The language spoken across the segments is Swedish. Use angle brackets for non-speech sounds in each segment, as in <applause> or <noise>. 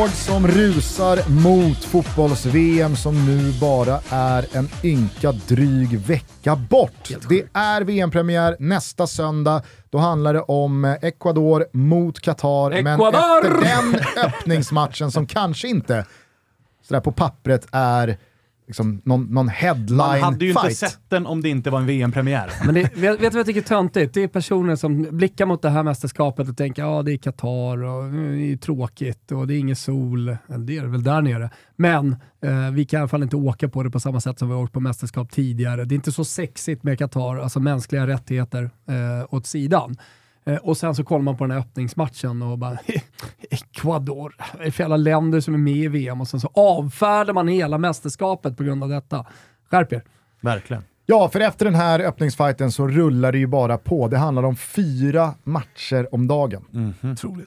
Tåg som rusar mot fotbolls-VM som nu bara är en ynka dryg vecka bort. Det är VM-premiär nästa söndag. Då handlar det om Ecuador mot Qatar. Men efter den öppningsmatchen som kanske inte sådär på pappret är liksom någon, någon headline Man hade ju inte fight. sett den om det inte var en VM-premiär. Men det, vet, vet du vad jag tycker är töntigt? Det är personer som blickar mot det här mästerskapet och tänker ja det är Qatar och eh, det är tråkigt och det är ingen sol. Eller Det är det väl där nere. Men eh, vi kan i alla fall inte åka på det på samma sätt som vi har åkt på mästerskap tidigare. Det är inte så sexigt med Qatar, alltså mänskliga rättigheter eh, åt sidan. Eh, och sen så kollar man på den här öppningsmatchen och bara <laughs> Ecuador, vad är det för jävla länder som är med i VM? Och sen så avfärdar man hela mästerskapet på grund av detta. Skärp er. Verkligen. Ja, för efter den här öppningsfighten så rullar det ju bara på. Det handlar om fyra matcher om dagen.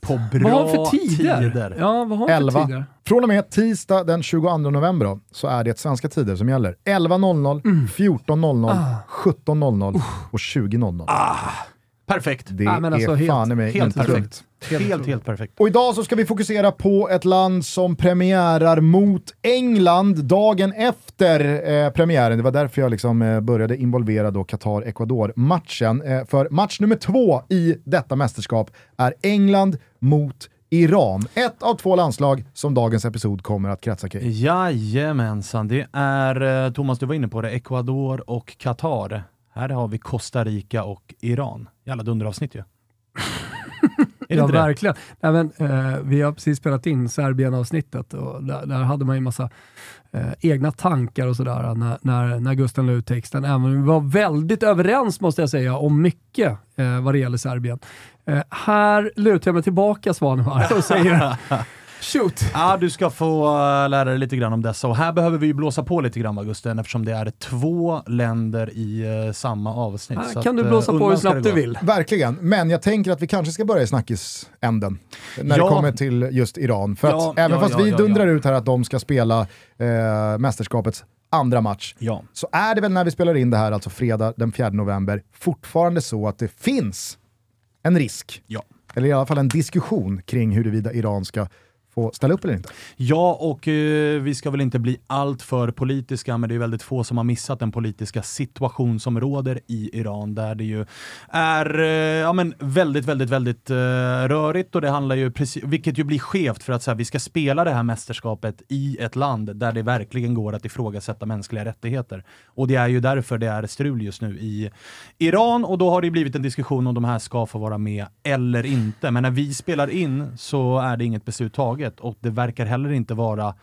På bra Vad har vi för tider? Ja, vad har vi för 11. tider? Från och med tisdag den 22 november då, så är det svenska tider som gäller. 11.00, Mm. 14.00, Ah. 17.00 och 20.00. Perfekt. Det Ja, men alltså är helt- fan i mig helt perfekt. dumt. Helt, helt perfekt. Och idag så ska vi fokusera på ett land som premiärar mot England dagen efter eh, premiären. Det var därför jag liksom, eh, började involvera då Qatar-Ecuador-matchen. Eh, för match nummer två i detta mästerskap är England mot Iran. Ett av två landslag som dagens episod kommer att kretsa kring. Jajamensan, det är, eh, Thomas du var inne på det, Ecuador och Qatar. Här har vi Costa Rica och Iran. Jävla dunderavsnitt ju. <laughs> Ja, det? verkligen. Nej, men, eh, vi har precis spelat in Serbien-avsnittet och där, där hade man ju massa eh, egna tankar och sådär när, när, när Gusten la ut texten. Även vi var väldigt överens måste jag säga om mycket eh, vad det gäller Serbien. Eh, här lutar jag mig tillbaka Svanemar och säger <laughs> shoot. Ja, du ska få eh, lära dig lite grann om dessa. Och här behöver vi ju blåsa på lite grann, Augusten, eftersom det är två länder i eh, samma avsnitt. Så kan att, du eh, blåsa på hur snabbt du vill. Verkligen, men jag tänker att vi kanske ska börja i snackisänden när Ja. det kommer till just Iran. För att Ja, även ja, fast ja, vi ja, dundrar ja. ut här att de ska spela eh, mästerskapets andra match, Ja. så är det väl när vi spelar in det här, alltså fredag den 4 november, fortfarande så att det finns en risk, Ja. eller i alla fall en diskussion kring huruvida Iran ska få ställa upp eller inte. Ja, och eh, vi ska väl inte bli alltför politiska, men det är väldigt få som har missat den politiska situation som råder i Iran, där det ju är eh, ja, men väldigt, väldigt, väldigt eh, rörigt och det handlar ju precis, vilket ju blir skevt för att så här, vi ska spela det här mästerskapet i ett land där det verkligen går att ifrågasätta mänskliga rättigheter. Och det är ju därför det är strul just nu i Iran och då har det blivit en diskussion om de här ska få vara med eller inte. Men när vi spelar in så är det inget beslut taget och det verkar heller inte vara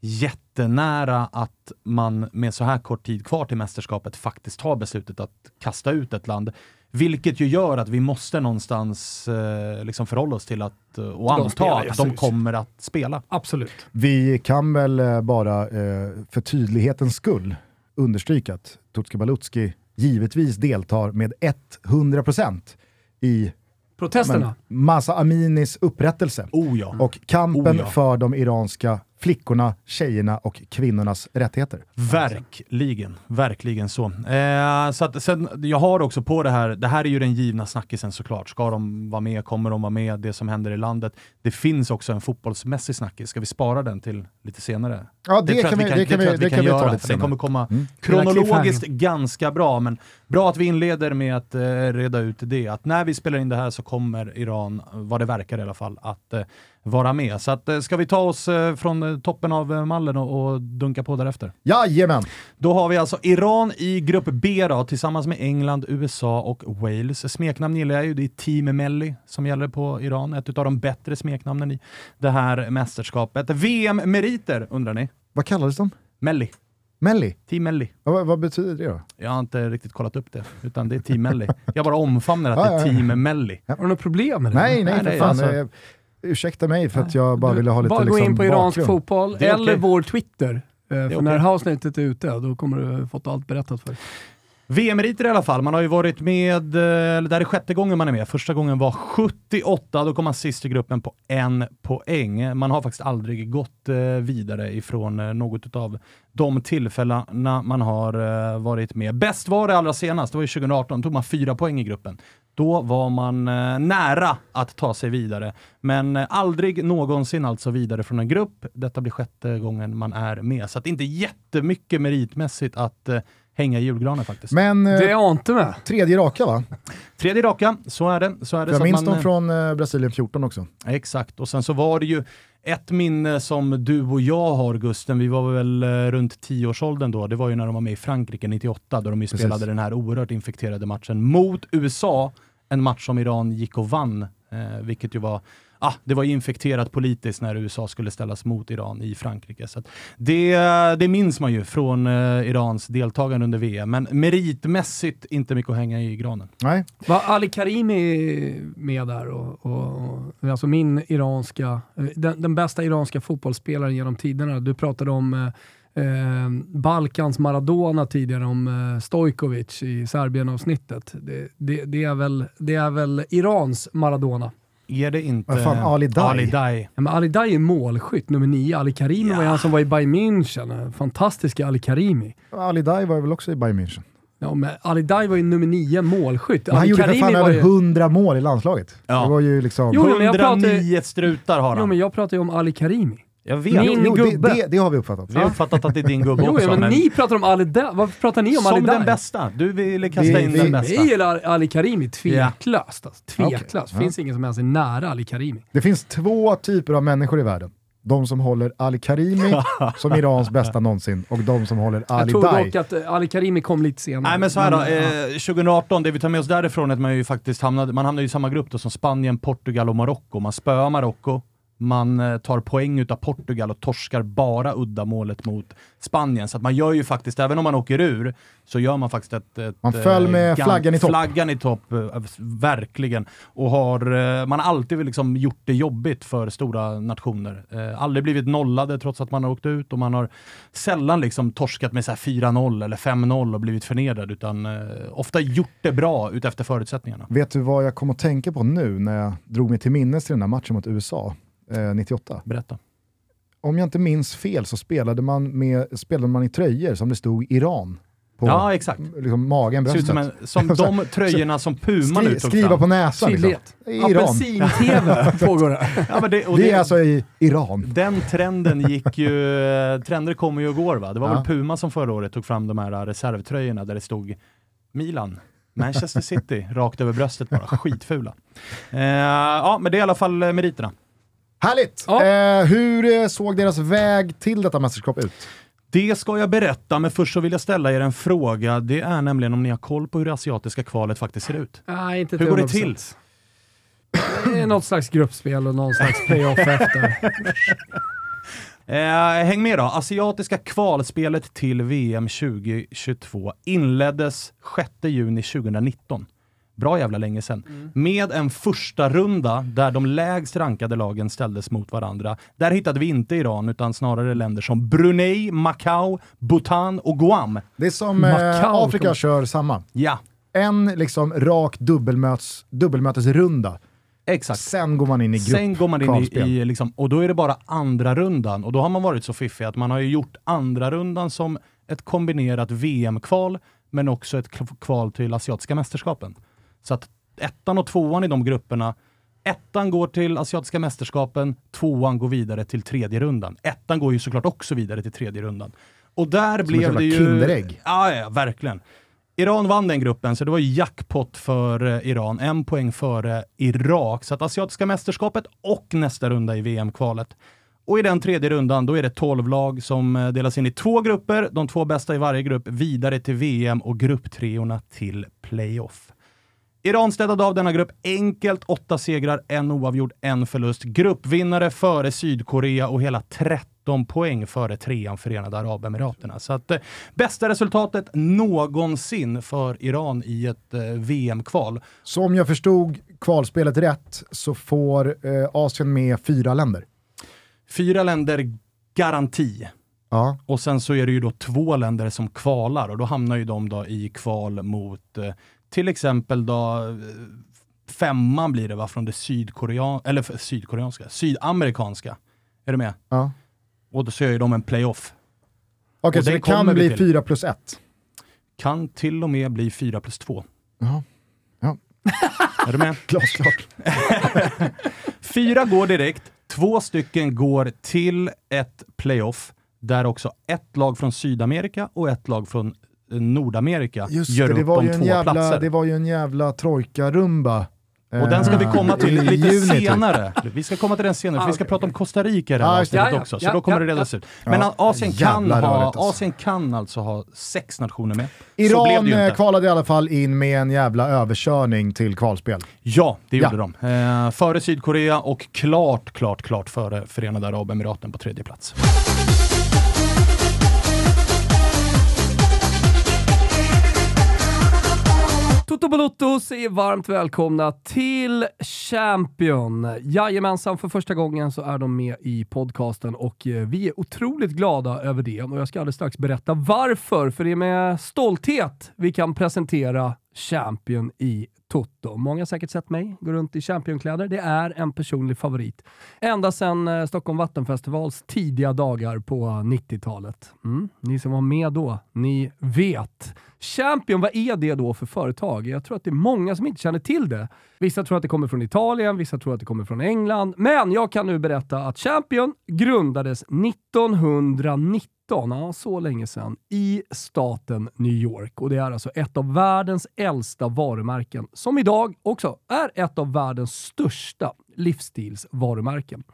jättenära att man med så här kort tid kvar till mästerskapet faktiskt tar beslutet att kasta ut ett land. Vilket ju gör att vi måste någonstans eh, liksom förhålla oss till att, eh, och anta spelar, att de kommer att spela. Absolut. Vi kan väl eh, bara eh, för tydlighetens skull understryka att Tutski Balutski givetvis deltar med 100% i Protesterna. men, Masa Aminis upprättelse Oh ja. och kampen Oh ja. för de iranska flickorna, tjejerna och kvinnornas rättigheter. Verkligen, verkligen så. Eh, så att, sen, jag har också på det här, det här är ju den givna snackisen såklart. Ska de vara med? Kommer de vara med? Det som händer i landet. Det finns också en fotbollsmässig snackis. Ska vi spara den till lite senare? Ja, det, jag kan att vi, det kan vi, jag att det kan vi ta göra, lite för Den kommer senare. komma Mm. kronologiskt ganska bra, men bra att vi inleder med att eh, reda ut det. Att när vi spelar in det här så kommer Iran, vad det verkar i alla fall, att eh, vara med. Så att, eh, ska vi ta oss eh, från eh, toppen av eh, mallen och, och dunka på därefter? Jajamän! Då har vi alltså Iran i grupp B då, tillsammans med England, USA och Wales. Smeknamn gillar jag ju, det är Team Melli som gäller på Iran. Ett av de bättre smeknamnen i det här mästerskapet. VM-meriter undrar ni? Vad kallades de? Melli. Melli? Team Melli. Ja, Vad, vad betyder det då? Jag har inte riktigt kollat upp det, utan det är Team Melli. Jag bara omfamnar att Ja, det är. <laughs> Team Melli. Har du något problem med det? Nej, nej, Nej, för fan. alltså- eh, ursäkta mig för att jag bara Du, ville ha lite bara gå liksom, in på iransk bakgrund. fotboll eller okej. vår Twitter. Eh, För okej. när avsnittet är ute, då kommer du fått allt berättat för dig. VM-meriter i alla fall. Man har ju varit med, eh, eller det här är sjätte gången man är med. Första gången var 78, då kom man sist i gruppen på en poäng. Man har faktiskt aldrig gått eh, vidare ifrån eh, något av de tillfällena man har varit med. Bäst var det allra senast, det var ju 2018, då tog man fyra poäng i gruppen. Då var man nära att ta sig vidare, men aldrig någonsin alltså vidare från en grupp. Detta blir sjätte gången man är med, så att det är inte jättemycket meritmässigt att hänga i julgranen faktiskt. Men, det är jag inte med. Tredje raka va? Tredje raka, så är det. Så är det jag så minns man, dem eh, från eh, Brasilien 14 också. Exakt, och sen så var det ju ett minne som du och jag har Gusten, vi var väl eh, runt 10-årsåldern då, det var ju när de var med i Frankrike 98, då de ju spelade den här oerhört infekterade matchen mot USA. En match som Iran gick och vann, eh, vilket ju var ah, det var infekterat politiskt när USA skulle ställas mot Iran i Frankrike. Så det, det minns man ju från eh, Irans deltagande under VM, men meritmässigt inte mycket att hänga i granen. Nej. Var Ali Karimi med där? Och, och, och, alltså min iranska, eh, den, den, bästa iranska fotbollsspelaren genom tiderna. Du pratade om eh, Eh, Balkans Maradona tidigare om eh, Stojkovic i Serbien-avsnittet. Det, det, det, är väl, det är väl Irans Maradona. Är det inte Vad fan, Ali Dai? Ali Dai. Ja, men Ali Dai är målskytt, nummer nio. Ali Karimi ja. var ju han som var i Bayern München. Fantastiska Ali Karimi. Ali Dai var väl också i Bayern München? Ja, men Ali Dai var ju nummer nio målskytt. Men han Ali gjorde Karimi för fan över ju... 100 mål i landslaget. Ja. Det var ju liksom... Jo, men 109 pratar... strutar har han. Jo, men jag pratar ju om Ali Karimi. Jag vet. Min jo, gubbe. Det, det, det, har vi uppfattat. Vi har uppfattat att det är din gubbe <laughs> jo, också. men, men ni pratar om Ali Dai. Vad pratar ni om Som Ali Dai? den bästa. Du ville kasta vi, in vi, den bästa. Vi gillar Ali Karimi tveklöst. Alltså. Tveklöst. Okay. Finns ja. ingen som ens är nära Ali Karimi. Det finns två typer av människor i världen. De som håller Ali Karimi <laughs> som Irans bästa någonsin och de som håller Ali Dai. Jag tror dock att eh, Ali Karimi kom lite senare. Nej men så här då, eh, 2018, det vi tar med oss därifrån är att man ju faktiskt hamnade, man hamnade i samma grupp då som Spanien, Portugal och Marocko. Man spöar Marocko, man eh, tar poäng utav Portugal och torskar bara uddamålet mot Spanien. Så att man gör ju faktiskt, även om man åker ur, så gör man faktiskt ett... ett man föll med eh, flaggan i topp. Flaggan i topp, eh, verkligen. Och har, man har alltid liksom gjort det jobbigt för stora nationer. aldrig blivit nollade trots att man har åkt ut och man har sällan liksom torskat med 4-0 eller 5-0 och blivit förnedrad, utan ofta gjort det bra utefter förutsättningarna. Vet du vad jag kom att tänka på nu när jag drog mig till minnes till den här matchen mot USA? Eh, 98. Berätta. Om jag inte minns fel så spelade man, med, spelade man i tröjor som det stod Iran på ja, exakt. Liksom, magen, bröstet. Som, en, som <laughs> de tröjorna som Puma nu tog Skriva på näsan. Liksom. Iran. Apelsin-TV <laughs> <laughs> pågår det. Ja, det, det, det är alltså i Iran. Den trenden gick ju, trender kommer ju och går va. Det var ja. väl Puma som förra året tog fram de här reservtröjorna där det stod Milan. Manchester City, rakt över bröstet bara. Skitfula. Eh, ja, men det är i alla fall meriterna. Härligt! Ja. Eh, hur eh, såg deras väg till detta mästerskap ut? Det ska jag berätta, men först så vill jag ställa er en fråga. Det är nämligen om ni har koll på hur det asiatiska kvalet faktiskt ser ut. Nej, inte hur går det till? Det är något slags gruppspel och någon slags playoff efter. <laughs> Eh, häng med då. Asiatiska kvalspelet till VM 2022 inleddes 6 juni 2019 bra jävla länge sedan, mm. med en första runda där de lägst rankade lagen ställdes mot varandra. Där hittade vi inte Iran, utan snarare länder som Brunei, Macau, Bhutan och Guam. Det är som eh, Afrika kör samma. Ja. En liksom rak dubbelmöts, dubbelmötesrunda. Exakt. Sen går man in i grupp Sen går man in i, i liksom, och då är det bara andra rundan och då har man varit så fiffig att man har gjort andra rundan som ett kombinerat VM-kval men också ett kval till Asiatiska mästerskapen. Så att ettan och tvåan i de grupperna, ettan går till Asiatiska mästerskapen, tvåan går vidare till tredje rundan. Ettan går ju såklart också vidare till tredje rundan. Och där Som blev det ju... kinderägg. Ja, ja, verkligen. Iran vann den gruppen, så det var jackpot för eh, Iran. En poäng före Irak. Så att Asiatiska mästerskapet och nästa runda i VM-kvalet. Och i den tredje rundan, då är det 12 lag som eh, delas in i två grupper. De två bästa i varje grupp vidare till VM och grupptreorna till playoff. Iran städade av denna grupp enkelt. Åtta segrar, en oavgjord, en förlust. Gruppvinnare före Sydkorea och hela 13 poäng före trean Förenade Arabemiraterna. Så att, eh, bästa resultatet någonsin för Iran i ett eh, VM-kval. Så om jag förstod kvalspelet rätt så får eh, Asien med fyra länder? Fyra länder garanti. Ja. Och sen så är det ju då två länder som kvalar och då hamnar ju de då i kval mot eh, till exempel då femman blir det va, från det sydkorean eller sydkoreanska, sydamerikanska. Är du med? ja. Och då gör ju de en playoff. Okej, Och så det kan bli till. 4 plus 1. Kan till och med bli 4 plus 2. Ja. <laughs> Är du med? Glasklart. <laughs> Fyra går direkt, två stycken går till ett playoff där också ett lag från Sydamerika och ett lag från Nordamerika Just gör det, det upp var, om ju en två jävla, platser. det var ju en jävla trojka-rumba. Och den ska vi komma till Eh, i lite juni, typ. senare. Vi ska komma till den senare, för vi ska Ah, prata om Costa Rica i det Ja, här det. avsnittet Ja, ja, också, så ja, då kommer ja, det redas ut. Men Ja, Asien, kan ha, alltså. Asien kan alltså ha sex nationer med. så blev det Iran ju eh, kvalade i alla fall in med en jävla överkörning till kvalspel. Ja, det Ja. gjorde de. Eh, före Sydkorea och klart, klart, klart före Förenade Arabemiraten på tredje plats. Toto Balotto säger varmt välkomna till Champion. Jajamensan, för första gången så är de med i podcasten och eh, vi är otroligt glada över det. Och jag ska alldeles strax berätta varför, för det är med stolthet vi kan presentera Champion i Toto. Många har säkert sett mig gå runt i championkläder. Det är en personlig favorit. Ända sedan eh, Stockholm Vattenfestivals tidiga dagar på 90-talet. Mm. Ni som var med då, ni vet. Champion, vad är det då för företag? Jag tror att det är många som inte känner till det. Vissa tror att det kommer från Italien, vissa tror att det kommer från England. Men jag kan nu berätta att Champion grundades 1990 19, så länge sedan, i staten New York. Och det är alltså ett av världens äldsta varumärken som idag också är ett av världens största livsstilsvarumärken.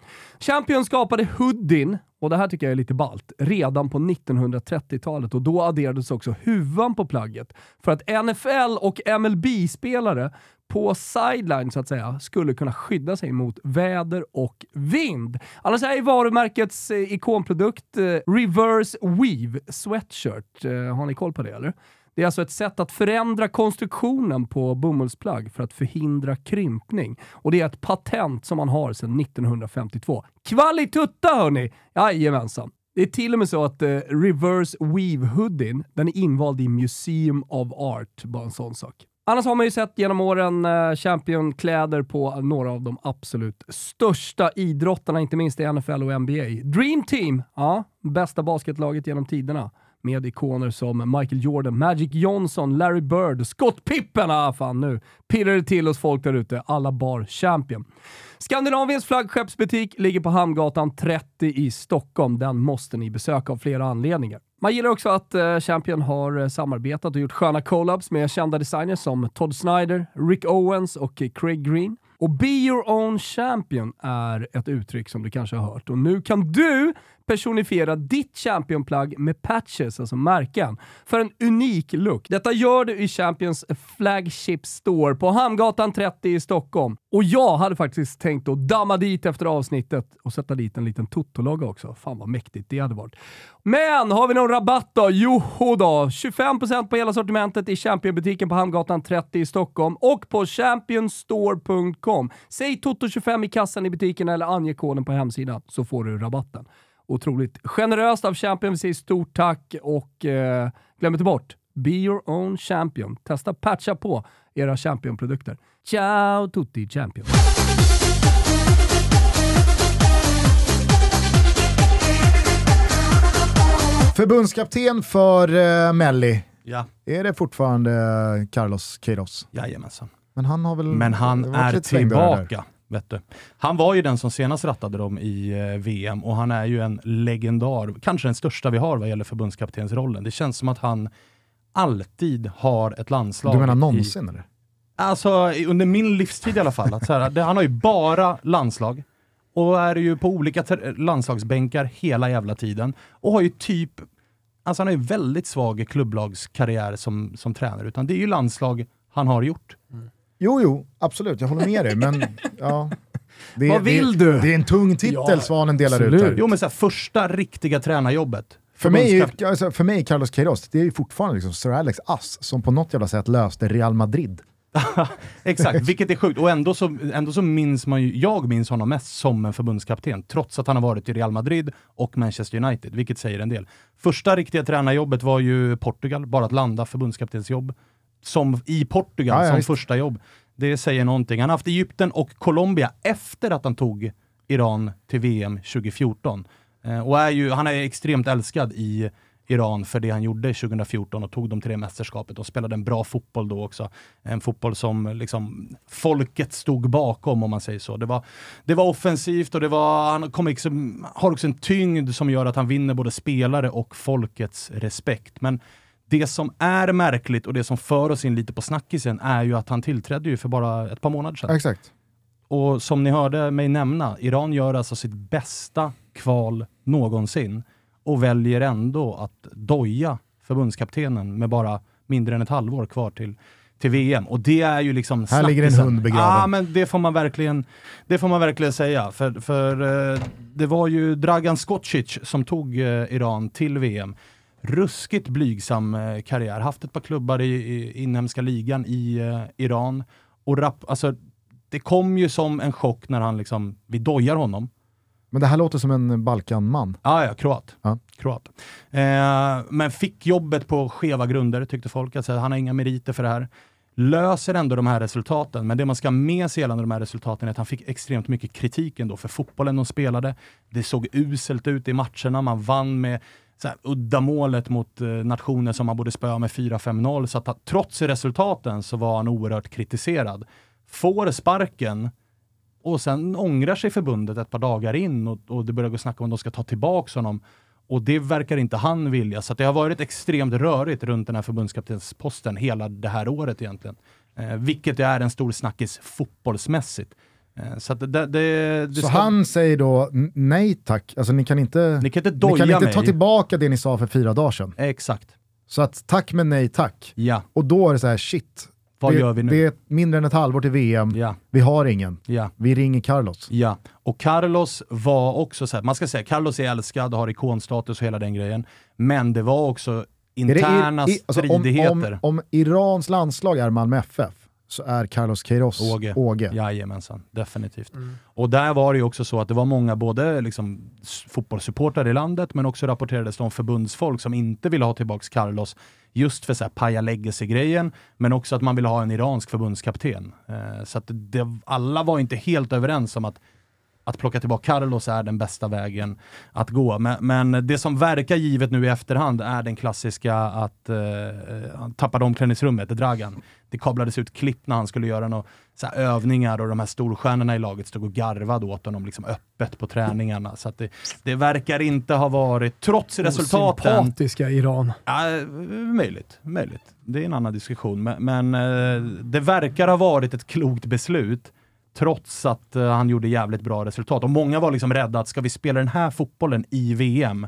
Champion skapade hoodien, och det här tycker jag är lite balt, redan på 1930-talet och då adderades också huvan på plagget för att NFL och MLB-spelare på sideline så att säga skulle kunna skydda sig mot väder och vind. Annars är varumärkets eh, ikonprodukt eh, Reverse Weave Sweatshirt. Eh, har ni koll på det eller? Det är alltså ett sätt att förändra konstruktionen på bomullsplagg för att förhindra krympning. Och det är ett patent som man har sedan 1952. Kvalitutta hörni! Jajamensan. Det är till och med så att eh, Reverse Weave Hoodien, den är invald i Museum of Art. Bara en sån sak. Annars har man ju sett genom åren eh, Champion-kläder på några av de absolut största idrottarna, inte minst i NFL och NBA. Dream Team, ja, bästa basketlaget genom tiderna med ikoner som Michael Jordan, Magic Johnson, Larry Bird, Scott Pippen. Ah, fan nu pirrar det till hos folk där ute. Alla bar Champion. Skandinaviens flaggskeppsbutik ligger på Hamngatan 30 i Stockholm. Den måste ni besöka av flera anledningar. Man gillar också att eh, Champion har eh, samarbetat och gjort sköna collabs med kända designers som Todd Snyder, Rick Owens och Craig Green. Och Be Your Own Champion är ett uttryck som du kanske har hört. Och nu kan du personifiera ditt championplagg med patches, alltså märken, för en unik look. Detta gör du i Champions Flagship Store på Hamngatan 30 i Stockholm. Och jag hade faktiskt tänkt att damma dit efter avsnittet och sätta dit en liten Toto-logga också. Fan vad mäktigt det hade varit. Men har vi någon rabatt då? Joho då, 25% på hela sortimentet i championbutiken på Hamngatan 30 i Stockholm och på championstore.com. Säg Toto25 i kassan i butiken eller ange koden på hemsidan så får du rabatten. Otroligt generöst av Champion. Vi säger stort tack och eh, glöm inte bort, be your own champion. Testa patcha på era Champion-produkter. Ciao tutti Champion! Förbundskapten för eh, Melli, Ja, är det fortfarande eh, Carlos Queiroz? jajamensan. Men han har väl Men han är tillbaka. Vet du. Han var ju den som senast rattade dem i eh, VM och han är ju en legendar, kanske den största vi har vad gäller förbundskaptensrollen. Det känns som att han alltid har ett landslag. Du menar i- någonsin eller? Alltså i- under min livstid i alla fall. Att så här, det, han har ju bara landslag och är ju på olika landslagsbänkar hela jävla tiden och har ju typ Alltså han har ju väldigt svag klubblagskarriär som, som tränare, utan det är ju landslag han har gjort. Jo, jo, absolut, jag håller med dig, men ja. <laughs> Det, Vad vill det, du? Det är en tung titel Ja, Svanen delar ut absolut. här. Jo men så här, första riktiga tränarjobbet. För mig, alltså, för mig Carlos Queiroz, det är ju fortfarande liksom Sir Alex Ass som på något jävla sätt löste Real Madrid. <laughs> Exakt, <laughs> vilket är sjukt. Och ändå så, ändå så minns man ju, jag minns honom mest som en förbundskapten, trots att han har varit i Real Madrid och Manchester United, vilket säger en del. Första riktiga tränarjobbet var ju Portugal, bara att landa förbundskaptensjobb som, i Portugal Ja, ja, som visst. första jobb. Det säger någonting. Han har haft Egypten och Colombia efter att han tog Iran till VM 2014. Eh, och är ju, han är extremt älskad i Iran för det han gjorde 2014 och tog dem till det mästerskapet och spelade en bra fotboll då också. En fotboll som liksom folket stod bakom om man säger så. Det var, det var offensivt och det var, han kom liksom, har också en tyngd som gör att han vinner både spelare och folkets respekt. Men det som är märkligt och det som för oss in lite på snackisen är ju att han tillträdde ju för bara ett par månader sedan. Exakt. Och som ni hörde mig nämna, Iran gör alltså sitt bästa kval någonsin och väljer ändå att doja förbundskaptenen med bara mindre än ett halvår kvar till, till VM. Och det är ju liksom Här ligger en hund begraven. Ja, men det får man verkligen, det får man verkligen säga. För, för eh, det var ju Dragan Skocic som tog eh, Iran till VM. Ruskigt blygsam eh, karriär, haft ett par klubbar i, i inhemska ligan i eh, Iran. Och rap, alltså, det kom ju som en chock när han liksom, vi dojar honom. Men det här låter som en Balkanman. Ah, ja, kroat. Ja. kroat. Eh, men fick jobbet på skeva grunder tyckte folk. Alltså, han har inga meriter för det här. Löser ändå de här resultaten, men det man ska ha med sig gällande de här resultaten är att han fick extremt mycket kritik ändå för fotbollen de spelade. Det såg uselt ut i matcherna, man vann med så här, uddamålet mot eh, nationer som man borde spöa med 4-5-0. Så att, trots resultaten så var han oerhört kritiserad. Får sparken och sen ångrar sig förbundet ett par dagar in och, och det börjar gå snack om att de ska ta tillbaka honom. Och det verkar inte han vilja. Så att det har varit extremt rörigt runt den här förbundskaptensposten hela det här året egentligen. Eh, vilket är en stor snackis fotbollsmässigt. Eh, så det, det, det, Så ska- han säger då nej tack, alltså ni kan inte, Ni kan inte ni kan inte mig. ta tillbaka det ni sa för fyra dagar sedan. Exakt. Så att tack men nej tack. Ja, Och då är det så här, shit. vad det, gör vi nu? Det är mindre än ett halvår till VM, Ja, vi har ingen. ja. Vi ringer Carlos. Ja, och Carlos var också så här, man ska säga Carlos är älskad och har ikonstatus och hela den grejen. Men det var också Är det i- interna i- alltså, om, stridigheter. om, om Irans landslag är Malmö FF så är Carlos Queiroz Åge. Åge. Jajamensan, definitivt. Och där var det ju också så att det var många, både liksom fotbollssupportrar i landet, men också rapporterades det om förbundsfolk som inte ville ha tillbaka Carlos, just för så här paja legacy-grejen, men också att man ville ha en iransk förbundskapten. Eh, så att det, alla var inte helt överens om att att plocka tillbaka Carlos är den bästa vägen att gå. Men, men det som verkar givet nu i efterhand är den klassiska att eh, han tappade omklädningsrummet, Dragan. Det kablades ut klipp när han skulle göra några övningar och de här storstjärnorna i laget stod och garvade åt honom liksom öppet på träningarna. Så att det, det verkar inte ha varit, trots resultaten, Sympatiska Iran. Ja, möjligt, möjligt. Det är en annan diskussion. Men, men eh, det verkar ha varit ett klokt beslut trots att eh, han gjorde jävligt bra resultat. Och många var liksom rädda att ska vi spela den här fotbollen i VM,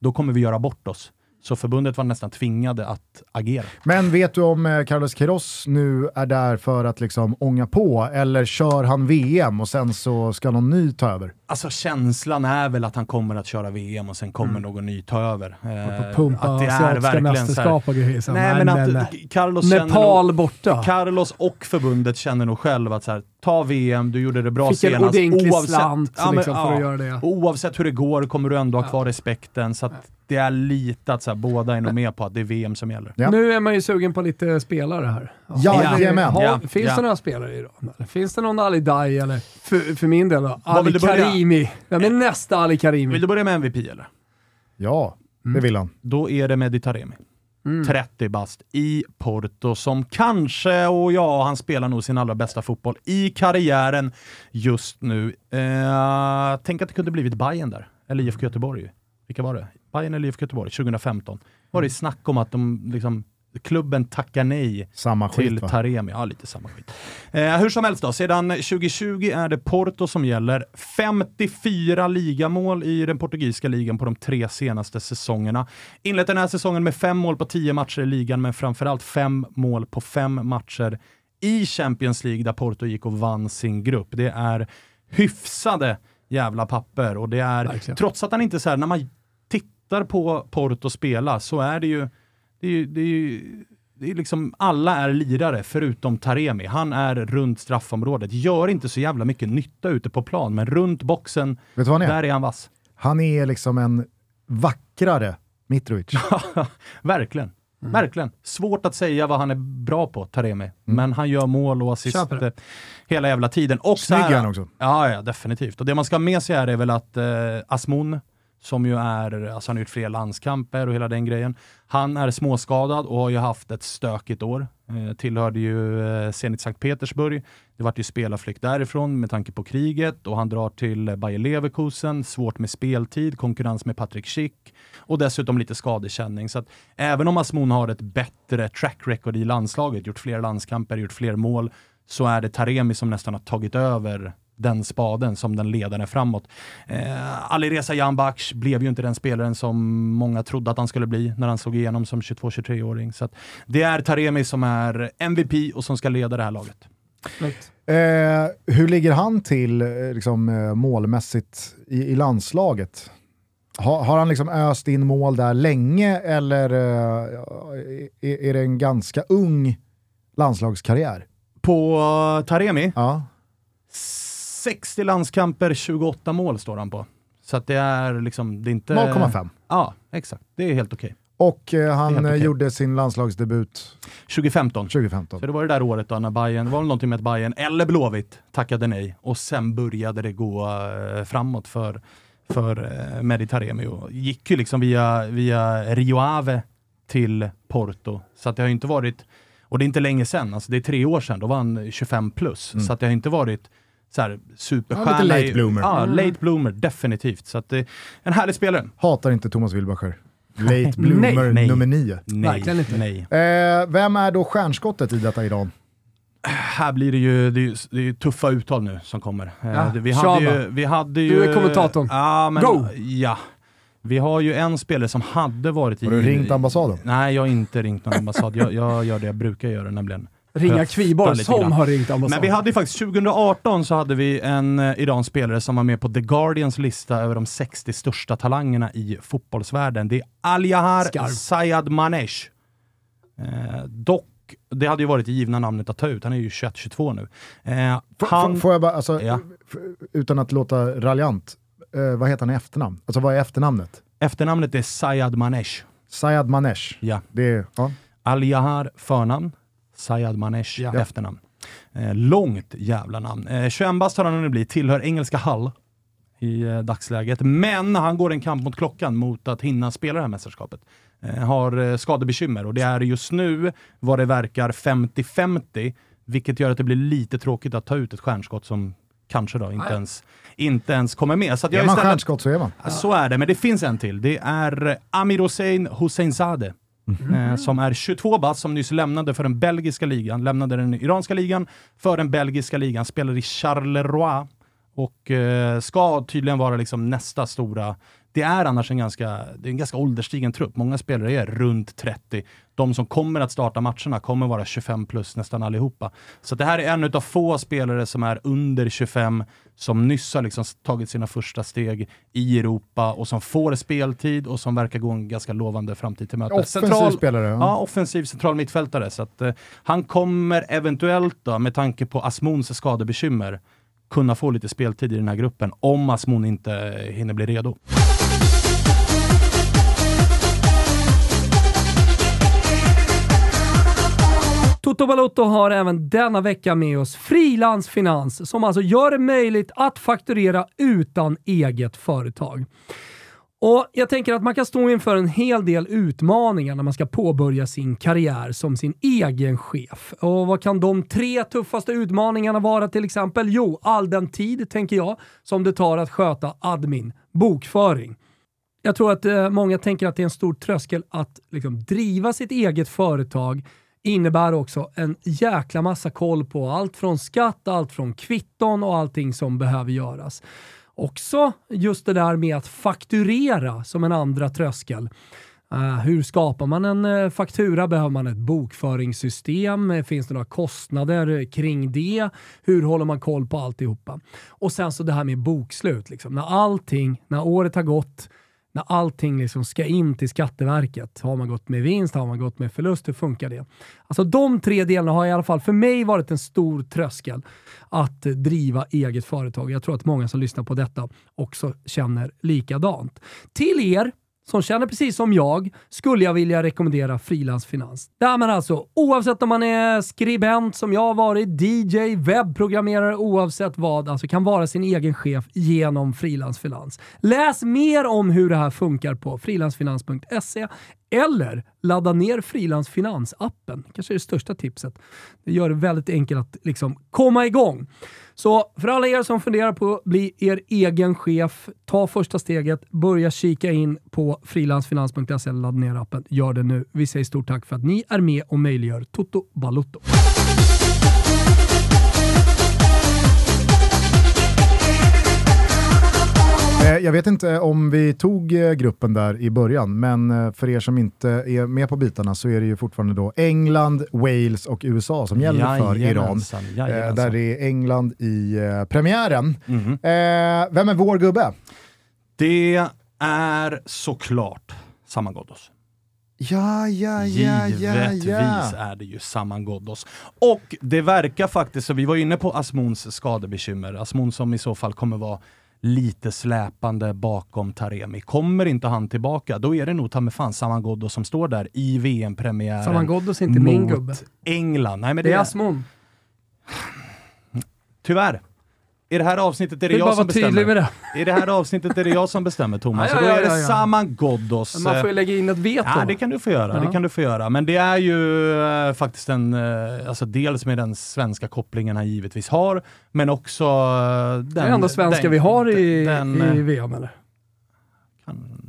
då kommer vi göra bort oss. Så förbundet var nästan tvingade att agera. Men vet du om eh, Carlos Queiroz nu är där för att liksom ånga på, eller kör han VM och sen så ska någon ny ta över? Alltså känslan är väl att han kommer att köra VM och sen kommer någon ny ta över. Eh, Pumpa att det är verkligen så här- och grejer. Nej, nej, men att nej. Carlos Nepal nog, borta. Carlos och förbundet känner nog själv att så här, ta VM, du gjorde det bra Fick en senast. ordentlig slant Ja, men, liksom, för ja. att göra det. Oavsett hur det går kommer du ändå ha kvar respekten. Så att det är lite att så här, båda är nog med på att det är VM som gäller. Ja. Nu är man ju sugen på lite spelare här. Jajamän. Ja, finns ja. det några spelare i Iran? Eller? Finns det någon Ali Dai eller för, för min del då, Ali vill du börja? Karimi? Vem är nästa Ali Karimi? Vill du börja med MVP eller? Ja, Mm. det vill han. Då är det Mehdi Taremi. Mm. 30 bast i Porto som kanske, och ja, han spelar nog sin allra bästa fotboll i karriären just nu. Eh, tänk att det kunde blivit Bayern där, eller IFK Göteborg. Vilka var det? Bayern eller IFK Göteborg 2015. Var det snack om att de, liksom, klubben tackar nej Samma till skit va? Taremi. Ja, lite samma skit. Eh, hur som helst då, sedan 2020 är det Porto som gäller. 54 ligamål i den portugisiska ligan på de tre senaste säsongerna. Inlett den här säsongen med fem mål på tio matcher i ligan, men framförallt fem mål på fem matcher i Champions League där Porto gick och vann sin grupp. Det är hyfsade jävla papper och det är, Verkligen. trots att han inte så här, när man tittar på Porto spela så är det ju, det är ju, det är ju det är liksom, alla är lirare förutom Taremi. Han är runt straffområdet. Gör inte så jävla mycket nytta ute på plan, men runt boxen, är? där är han vass. Han är liksom en vackrare Mitrovic. <laughs> Verkligen. Mm. Verkligen. Svårt att säga vad han är bra på, Taremi. Mm. Men han gör mål och assist eh, hela jävla tiden. Och Snygg är han också. Ja, ja, definitivt. Och det man ska ha med sig här är väl att eh, Asmun, som ju är, alltså han har gjort flera landskamper och hela den grejen. Han är småskadad och har ju haft ett stökigt år. Eh, tillhörde ju eh, Zenit Sankt Petersburg. Det vart ju spelarflykt därifrån med tanke på kriget och han drar till Bayer Leverkusen. Svårt med speltid, konkurrens med Patrik Schick och dessutom lite skadekänning. Så att även om Asmon har ett bättre track record i landslaget, gjort fler landskamper, gjort fler mål, så är det Taremi som nästan har tagit över den spaden som den ledaren framåt. Eh, Alireza Janbaksh blev ju inte den spelaren som många trodde att han skulle bli när han slog igenom som 22-23-åring. Så att det är Taremi som är MVP och som ska leda det här laget. Eh, hur ligger han till eh, liksom, eh, målmässigt i, i landslaget? Har, har han liksom öst in mål där länge eller eh, är, är det en ganska ung landslagskarriär? På uh, Taremi, Ja. 60 landskamper, 28 mål står han på. Så att det är liksom, det är inte... 0,5. Ja, exakt. Det är helt okej. Och eh, han okej. gjorde sin landslagsdebut 2015. 2015. Så det var det där året då när Bayern, det var väl någonting med att Bayern eller Blåvitt tackade nej och sen började det gå eh, framåt för, för eh, Mehdi Taremi och gick ju liksom via, via Rio Ave till Porto. Så att det har ju inte varit, och det är inte länge sedan, alltså det är tre år sedan, då var han 25 plus. Så att det har inte varit så här superstjärna. Ja, lite late bloomer. Ja, late bloomer, definitivt. Så att det är en härlig spelare. Hatar inte Thomas Wilbacher. Late bloomer Nej. nummer nio. Nej, Verkligen inte. nej. Eh, vem är då stjärnskottet i detta Iran? Här blir det ju, det är, ju- det är tuffa uttal nu som kommer. Eh, Ja, vi, hade ju, vi hade ju... Du är kommentatorn. Ja, men, Go! Ja. Vi har ju en spelare som hade varit i... Har du ringt ambassaden? Nej, jag har inte ringt någon ambassad. Jag, jag gör det jag brukar göra, nämligen Ringa Kviborg som har ringt ambassaden. Men vi hade ju faktiskt, 2018 så hade vi en eh, iransk spelare som var med på The Guardians lista över de 60 största talangerna i fotbollsvärlden. Det är Al-Yahar Skarp. Sayad Manesh. Eh, dock, det hade ju varit det givna namnet att ta ut. Han är ju 21-22 nu. Eh, han, Får jag bara, alltså, Ja. utan att låta raljant, eh, vad heter han i efternamn? Alltså vad är efternamnet? efternamnet är Sayad Manesh. Sayad Manesh. Ja. Det är, ja. Al-Yahar förnamn, Sayad Manesh Ja. efternamn. Eh, långt jävla namn. Eh, 21 bast har han hunnit bli, tillhör engelska Hull i eh, dagsläget. Men han går en kamp mot klockan mot att hinna spela det här mästerskapet. Eh, har eh, skadebekymmer och det är just nu vad det verkar 50-50, vilket gör att det blir lite tråkigt att ta ut ett stjärnskott som kanske då inte, Nej. ens, inte ens kommer med. Så att jag Är man istället- stjärnskott så är man. Så är det, men det finns en till. Det är Amir Hossein Mm. Eh, som är 22 bast, som nyss lämnade för den belgiska ligan, lämnade den iranska ligan för den belgiska ligan, spelar i Charleroi och eh, ska tydligen vara liksom nästa stora det är annars en ganska, det är en ganska ålderstigen trupp. Många spelare är runt 30. De som kommer att starta matcherna kommer vara 25 plus nästan allihopa. Så det här är en av få spelare som är under 25, som nyss har liksom tagit sina första steg i Europa och som får speltid och som verkar gå en ganska lovande framtid till mötes. Offensiv spelare. Ja, Ja. offensiv central mittfältare. Så att, eh, han kommer eventuellt, då, med tanke på Asmons skadebekymmer, kunna få lite speltid i den här gruppen om Asmon inte eh, hinner bli redo. Toto Balotto har även denna vecka med oss Frilansfinans som alltså gör det möjligt att fakturera utan eget företag. Och Jag tänker att man kan stå inför en hel del utmaningar när man ska påbörja sin karriär som sin egen chef. Och Vad kan de tre tuffaste utmaningarna vara till exempel? Jo, all den tid, tänker jag, som det tar att sköta admin, bokföring. Jag tror att eh, många tänker att det är en stor tröskel att liksom, driva sitt eget företag innebär också en jäkla massa koll på allt från skatt, allt från kvitton och allting som behöver göras. Också just det där med att fakturera som en andra tröskel. Uh, hur skapar man en uh, faktura? Behöver man ett bokföringssystem? Eh, finns det några kostnader kring det? Hur håller man koll på alltihopa? Och sen så det här med bokslut. Liksom. När allting, när året har gått, när allting liksom ska in till Skatteverket. Har man gått med vinst? Har man gått med förlust? Hur funkar det? Alltså de tre delarna har i alla fall för mig varit en stor tröskel att driva eget företag. Jag tror att många som lyssnar på detta också känner likadant. Till er som känner precis som jag skulle jag vilja rekommendera frilansfinans. Där man alltså, oavsett om man är skribent som jag har varit, DJ, webbprogrammerare, oavsett vad, alltså kan vara sin egen chef genom frilansfinans. Läs mer om hur det här funkar på frilansfinans.se eller ladda ner frilansfinansappen. kanske är det största tipset. Det gör det väldigt enkelt att liksom komma igång. Så för alla er som funderar på att bli er egen chef, ta första steget, börja kika in på frilansfinans.se eller ladda ner appen. Gör det nu. Vi säger stort tack för att ni är med och möjliggör Toto Balutto. Jag vet inte om vi tog eh, gruppen där i början, men eh, för er som inte är med på bitarna så är det ju fortfarande då England, Wales och USA som gäller för Iran. Jajamensan. Där det är England i premiären. Mm -hmm. Vem är vår gubbe? Det är såklart Saman Ghoddos. Ja, ja, ja, Givetvis ja, är det ju Saman Ghoddos. Och det verkar faktiskt, så vi var inne på Asmons skadebekymmer, Asmon som i så fall kommer vara lite släpande bakom Taremi. Kommer inte han tillbaka, då är det nog ta med fan Saman Ghoddos som står där i VM-premiären. Saman Ghoddos är inte min gubbe. England. Nej, men det, det är Asmon. Tyvärr. I det här avsnittet är det jag som bestämmer. Det. I det här avsnittet är det jag som bestämmer Thomas. Ja, ja, ja, då är det Saman Ghoddos. Man får ju lägga in ett veto. Ja, det kan du få göra. Det kan du få göra. Men det är ju äh, faktiskt en, äh, alltså dels med den svenska kopplingen han givetvis har, men också den... Det är enda svenska den, vi har i, den, i VM eller? Kan...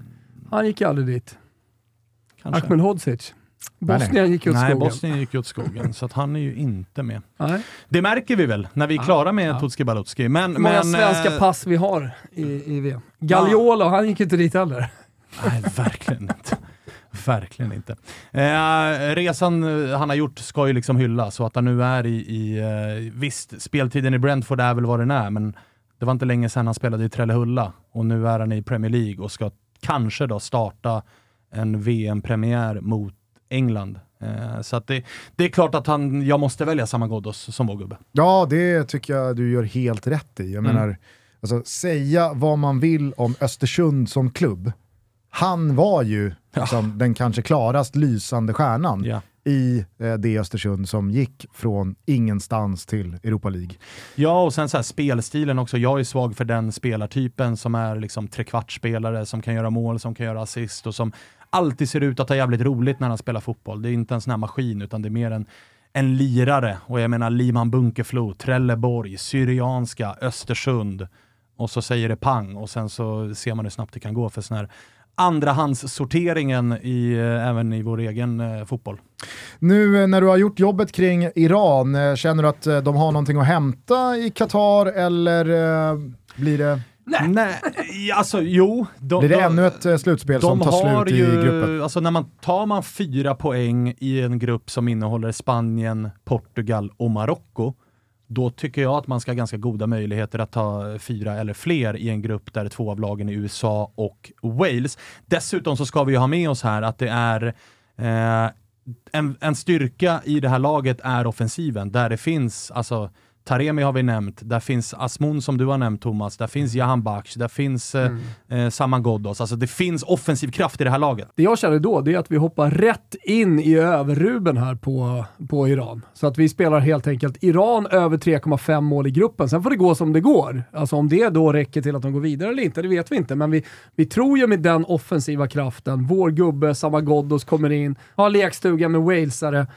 Han gick aldrig dit. Kanske. Ahmedhodzic. Bosnien gick åt skogen. Nej, Bosnien gick åt skogen, så att han är ju inte med. Nej. Det märker vi väl när vi är klara med ja. Tutski Balutski. Men, Hur många svenska äh... pass vi har i, i VM. Gagliolo, ja. han gick inte dit heller. Nej, verkligen inte. Verkligen inte. Eh, resan eh, han har gjort ska ju liksom hyllas, så att han nu är i, i eh, visst, speltiden i Brentford är väl vad den är, men det var inte länge sedan han spelade i Trellehulla och nu är han i Premier League och ska kanske då starta en VM-premiär mot England. Eh, så det, det, är klart att han, jag måste välja samma Ghoddos som vår gubbe. Ja, det tycker jag du gör helt rätt i. Jag mm. menar, alltså, säga vad man vill om Östersund som klubb. Han var ju ja. liksom, den kanske klarast lysande stjärnan ja. i eh, det Östersund som gick från ingenstans till Europa League. Ja, och sen så här, spelstilen också. Jag är svag för den spelartypen som är liksom trekvartsspelare, som kan göra mål, som kan göra assist och som alltid ser ut att ha jävligt roligt när han spelar fotboll. Det är inte en sån här maskin, utan det är mer en, en lirare. Och jag menar Liman Bunkeflo, Trelleborg, Syrianska, Östersund. Och så säger det pang och sen så ser man hur snabbt det kan gå för sån här andrahandssorteringen i, eh, även i vår egen eh, fotboll. Nu eh, när du har gjort jobbet kring Iran, eh, känner du att de har någonting att hämta i Qatar eller eh, blir det Nej. Nej, alltså jo. De, Blir det de, ännu ett eh, slutspel som tar slut ju, i gruppen? Alltså när man tar man fyra poäng i en grupp som innehåller Spanien, Portugal och Marocko, då tycker jag att man ska ha ganska goda möjligheter att ta fyra eller fler i en grupp där två av lagen är USA och Wales. Dessutom så ska vi ju ha med oss här att det är eh, en, en styrka i det här laget är offensiven, där det finns alltså Taremi har vi nämnt, där finns Asmun som du har nämnt Thomas, där finns Jahan Baksh, där finns eh, mm. eh, Saman Ghoddos. Alltså det finns offensiv kraft i det här laget. Det jag känner då, det är att vi hoppar rätt in i överruben här på, på Iran. Så att vi spelar helt enkelt Iran över 3,5 mål i gruppen. Sen får det gå som det går. Alltså om det då räcker till att de går vidare eller inte, det vet vi inte. Men vi, vi tror ju med den offensiva kraften, vår gubbe Saman Ghoddos kommer in, har lekstuga med walesare,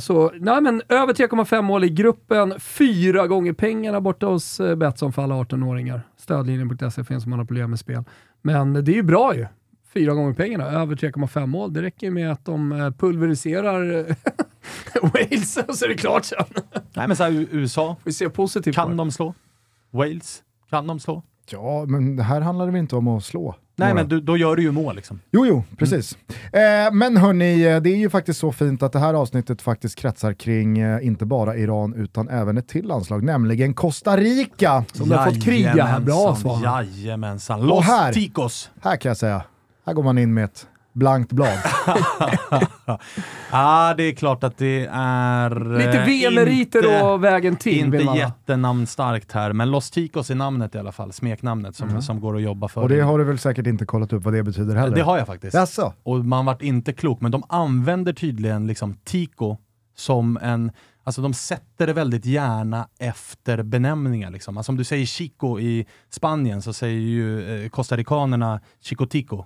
så nej, men över 3,5 mål i gruppen, fyra gånger pengarna borta hos eh, Betsson för alla 18-åringar. Stödlinjen.se finns om man har problem med spel. Men det är ju bra ju. Fyra gånger pengarna, över 3,5 mål. Det räcker med att de eh, pulveriserar <laughs> Wales och så är det klart sen. Nej men så här, USA, Vi ser positivt kan de slå? Wales, kan de slå? Ja, men här handlar det väl inte om att slå. Nej, några. men du, då gör du ju mål liksom. Jo, jo, precis. Mm. Eh, men hörni, eh, det är ju faktiskt så fint att det här avsnittet faktiskt kretsar kring eh, inte bara Iran utan även ett till landslag, nämligen Costa Rica. Som har fått kriga. Bra svar. Jajamensan. Los här, Ticos. Här kan jag säga, Här går man in med ett blankt blad. <laughs> ah, det är klart att det är... Lite eh, VM-meriter inte- och vägen till Inte vill man ha. jättenamnstarkt här, men Los Ticos är namnet i alla fall, smeknamnet som, som går att jobba för. Och det har du väl säkert inte kollat upp vad det betyder heller? det har jag faktiskt. Jaså? Och man vart inte klok, men de använder tydligen liksom Tico som en, alltså de sätter det väldigt gärna efter benämningar. Liksom. Alltså om du säger Chico i Spanien så säger ju eh, costaricanerna Chico Tico.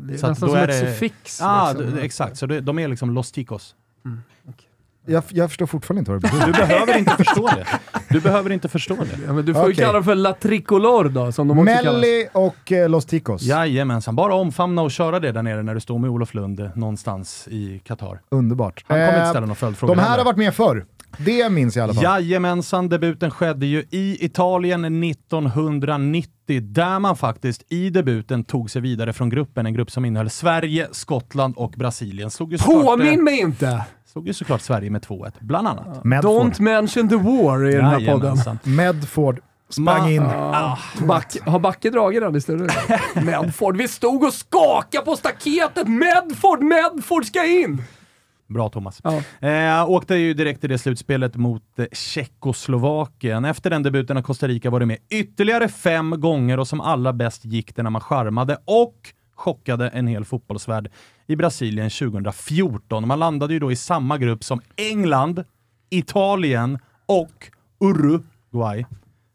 Det är Så nästan då som är ett det- suffix. Ja, liksom. exakt. Så det, de är liksom Los Ticos. Jag, jag förstår fortfarande inte vad det betyder. Du behöver inte förstå det. Du behöver inte förstå det. Ja, men du får ju Okej. kalla dem för La Tricolor då, som de också kallas. Melli och eh, Los Ticos. Jajamensan, bara omfamna och köra det där nere när du står med Olof Lund eh, någonstans i Qatar. Underbart. Han kommer inte Eh, ställa några följdfrågor de här heller. har varit med förr. Det minns jag i alla fall. Jajamensan, debuten skedde ju i Italien 1990, där man faktiskt i debuten tog sig vidare från gruppen, en grupp som innehöll Sverige, Skottland och Brasilien. Slog ju eh, Påminn mig inte! Slog ju såklart Sverige med 2-1, bland annat. Medford. Don't mention the war i den här podden. Medford sprang in. Ah, Back, har Backe dragit den historien? <laughs> Medford, vi stod och skakade på staketet! Medford, Medford ska in! Bra Thomas. Ja. Eh, åkte ju direkt i det slutspelet mot eh, Tjeckoslovakien. Efter den debuten har Costa Rica varit med ytterligare fem gånger och som allra bäst gick det när man charmade och chockade en hel fotbollsvärld i Brasilien 2014. Man landade ju då i samma grupp som England, Italien och Uruguay.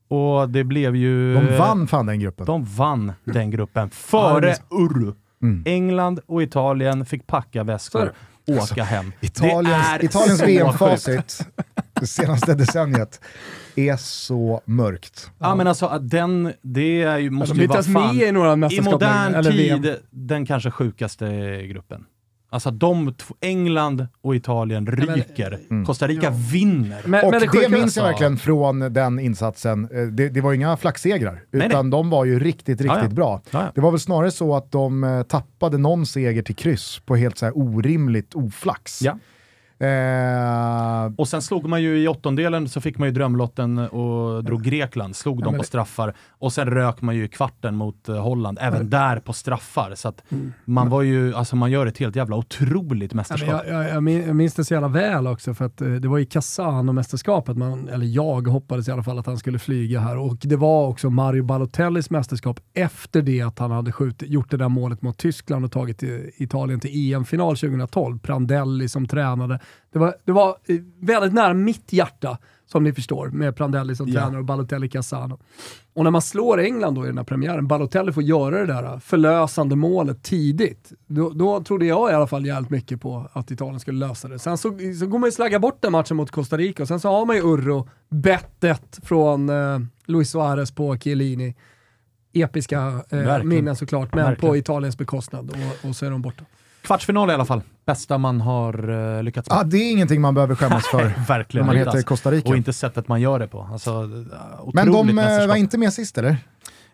Och det blev ju... De vann fan den gruppen. De vann den gruppen före Uru. Mm. England och Italien fick packa väskor och åka hem. Italiens, Italiens VM-facit det <laughs> senaste decenniet är så mörkt. Ja men alltså att den, det är ju, måste De ju vara fan, med i några i modern eller VM. tid den kanske sjukaste gruppen. Alltså de två, England och Italien men- ryker. Mm. Costa Rica vinner. Men, Och men det, sjuka- minns jag alltså- verkligen från den insatsen. Eh, Det, det var inga flaxsegrar, Nej, utan de var ju riktigt, riktigt Ja, ja. bra. Ja, ja. Det var väl snarare så att de eh, tappade någon seger till kryss på helt så här orimligt oflax. Ja. Eh, Och sen slog man ju i åttondelen så fick man ju drömlotten och drog Grekland, slog dem men på det- straffar. Och sen rök man ju i kvarten mot eh, Holland, även där på straffar. Så att Mm. man var ju, alltså man gör ett helt jävla otroligt Ja, mästerskap. jag, jag, jag jag minns det så jävla väl också, för att eh, det var i Casano-mästerskapet, man, eller jag hoppades i alla fall att han skulle flyga här. Och det var också Mario Balotellis mästerskap efter det att han hade skjutit, gjort det där målet mot Tyskland och tagit eh, Italien till EM-final 2012. Prandelli som tränade. Det var, det var eh, väldigt nära mitt hjärta, som ni förstår, med Prandelli som Ja. tränare och Balotelli Casano. Och när man slår England då i den här premiären, Balotelli får göra det där förlösande målet tidigt. Då, då trodde jag i alla fall jävligt mycket på att Italien skulle lösa det. Sen så, så går man ju slagga bort den matchen mot Costa Rica och sen så har man ju Urro, bettet från eh, Luis Suarez på Chiellini. Episka eh, minnen såklart, men Verkligen. på Italiens bekostnad och, och så är de borta. Kvartsfinal i alla fall, bästa man har uh, lyckats med. ah, det är ingenting man behöver skämmas för <laughs> när Verkligen man inte, heter alltså. Costa Rica. Och inte sättet man gör det på. Alltså, Men de eh, var inte med sist eller?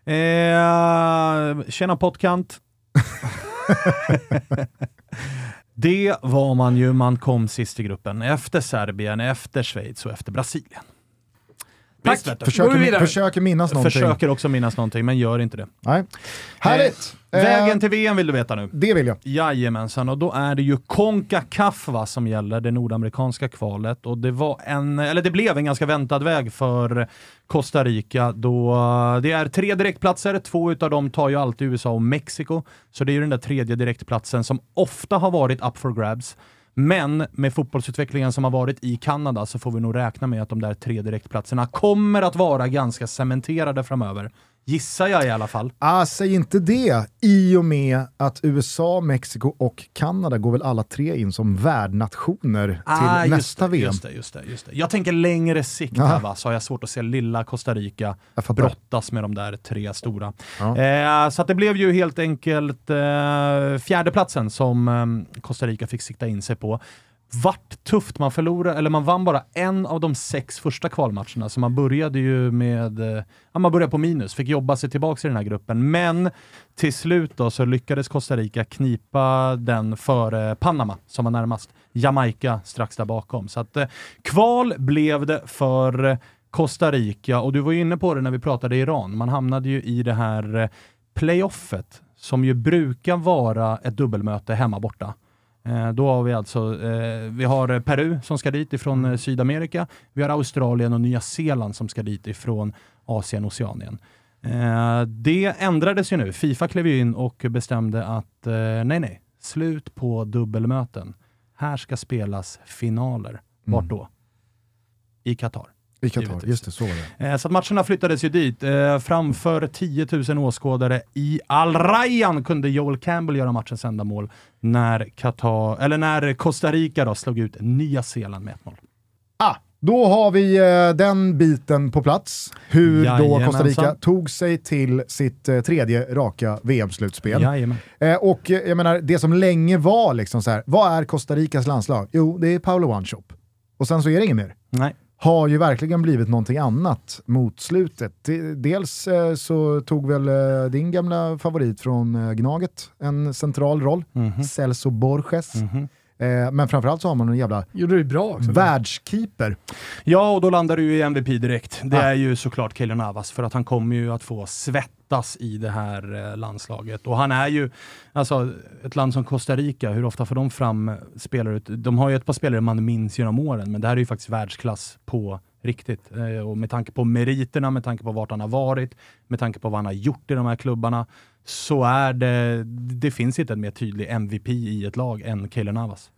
Eh, tjena pottkant. <laughs> det var man ju, man kom sist i gruppen. Efter Serbien, efter Schweiz och efter Brasilien. Tack. Visst. Går vi Försöker, försöker minnas någonting. Försöker också minnas någonting, men gör inte det. Nej. Härligt! Eh, Vägen till VM vill du veta nu. Det vill jag. Jajamensan, och då är det ju Concacaf som gäller, det nordamerikanska kvalet. Och det, var en, eller det blev en ganska väntad väg för Costa Rica då eh, det är tre direktplatser, två utav dem tar ju alltid USA och Mexiko. Så det är ju den där tredje direktplatsen som ofta har varit up for grabs. Men med fotbollsutvecklingen som har varit i Kanada så får vi nog räkna med att de där tre direktplatserna kommer att vara ganska cementerade framöver. Gissar jag i alla fall. Ah, säg inte det, i och med att USA, Mexiko och Kanada går väl alla tre in som värdnationer till Ah, just nästa det, VM. Just det, just det, just det. Jag tänker längre sikt Aha. här va, så har jag svårt att se lilla Costa Rica brottas med de där tre stora. Ja. Eh, så det blev ju helt enkelt eh, fjärdeplatsen som eh, Costa Rica fick sikta in sig på. Vart tufft, man förlorade, eller man vann bara en av de sex första kvalmatcherna, så man började ju med, eh, ja, man började på minus, fick jobba sig tillbaka i den här gruppen. Men till slut då så lyckades Costa Rica knipa den före Panama som var närmast. Jamaica strax där bakom. Så att eh, kval blev det för Costa Rica och du var ju inne på det när vi pratade Iran. Man hamnade ju i det här eh, playoffet som ju brukar vara ett dubbelmöte hemma borta. Eh, då har vi alltså, eh, vi har Peru som ska dit ifrån eh, Sydamerika, vi har Australien och Nya Zeeland som ska dit ifrån Asien och Oceanien. Eh, det ändrades ju nu. Fifa klev in och bestämde att eh, nej, nej, slut på dubbelmöten. Här ska spelas finaler. Vart Mm. då? I Qatar. I Qatar, just det, så var det. Eh, Så matcherna flyttades ju dit. Eh, framför 10 000 åskådare i Al Rayyan kunde Joel Campbell göra matchens enda mål när, Qatar, eller när Costa Rica då slog ut Nya Zeeland med 1-0. Ah, då har vi eh, den biten på plats. Hur då Jajamensan. Costa Rica tog sig till sitt tredje raka VM-slutspel. Jajamän. Och jag menar, det som länge var liksom så här, vad är Costa Ricas landslag? Jo, det är Paolo One Shop. Och sen så är det inget mer. Nej. Har ju verkligen blivit någonting annat mot slutet. De- Dels eh, så tog väl eh, din gamla favorit från eh, Gnaget en central roll, Mhm. Celso Borges. Mhm. Eh, men framförallt så har man en jävla Gjorde det bra också. världskeeper. Ja, och då landar du i MVP direkt. Det Ah. är ju såklart Keylor Navas, för att han kommer ju att få svettas i det här eh, landslaget. Och han är ju, alltså ett land som Costa Rica, hur ofta får de fram spelare? De har ju ett par spelare man minns genom åren, men det här är ju faktiskt världsklass på riktigt. Eh, och med tanke på meriterna, med tanke på vart han har varit, med tanke på vad han har gjort i de här klubbarna, så är det, det finns inte en mer tydlig MVP i ett lag än Keylor Navas.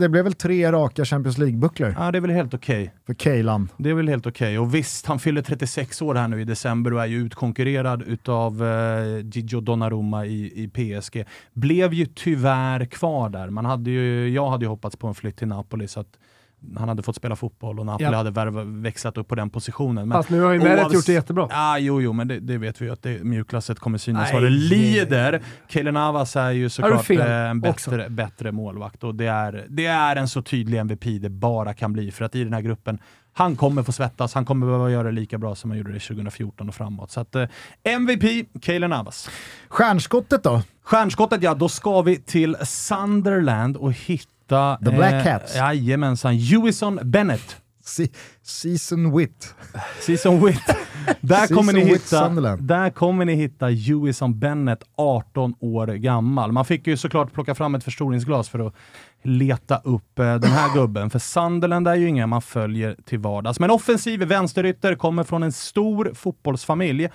Det blev väl tre raka Champions League-bucklor Ja, det är väl helt okej. för Keylan. Det är väl helt okej. Och visst, han fyller 36 år här nu i december och är ju utkonkurrerad utav eh, Gigio Donnarumma i, i PSG. Blev ju tyvärr kvar där. Man hade ju, jag hade ju hoppats på en flytt till Napoli så att han hade fått spela fotboll och Napoli Ja. hade värva, växlat upp på den positionen. Men, Fast nu har ju Meret gjort det jättebra. Ah, jo, jo, men det, det vet vi ju att det, mjukglasset kommer synas Nej. vad det lider. Keylor Navas är ju såklart fel eh, en bättre, bättre målvakt och det är, det är en så tydlig MVP det bara kan bli för att i den här gruppen han kommer få svettas, han kommer behöva göra det lika bra som han gjorde det 2014 och framåt. Så att eh, MVP, Keylor Navas. Stjärnskottet då? Stjärnskottet, ja, då ska vi till Sunderland och hitta... The Black Cats. Jajamensan, Hewison Bennett. Se- season Wit. <laughs> Season Wit. Där kommer, ni hitta, där kommer ni hitta Hewison Bennett, 18 år gammal. Man fick ju såklart plocka fram ett förstoringsglas för att leta upp eh, den här gubben. För Sunderland är ju ingen man följer till vardags. Men offensiv vänsterytter kommer från en stor fotbollsfamilj.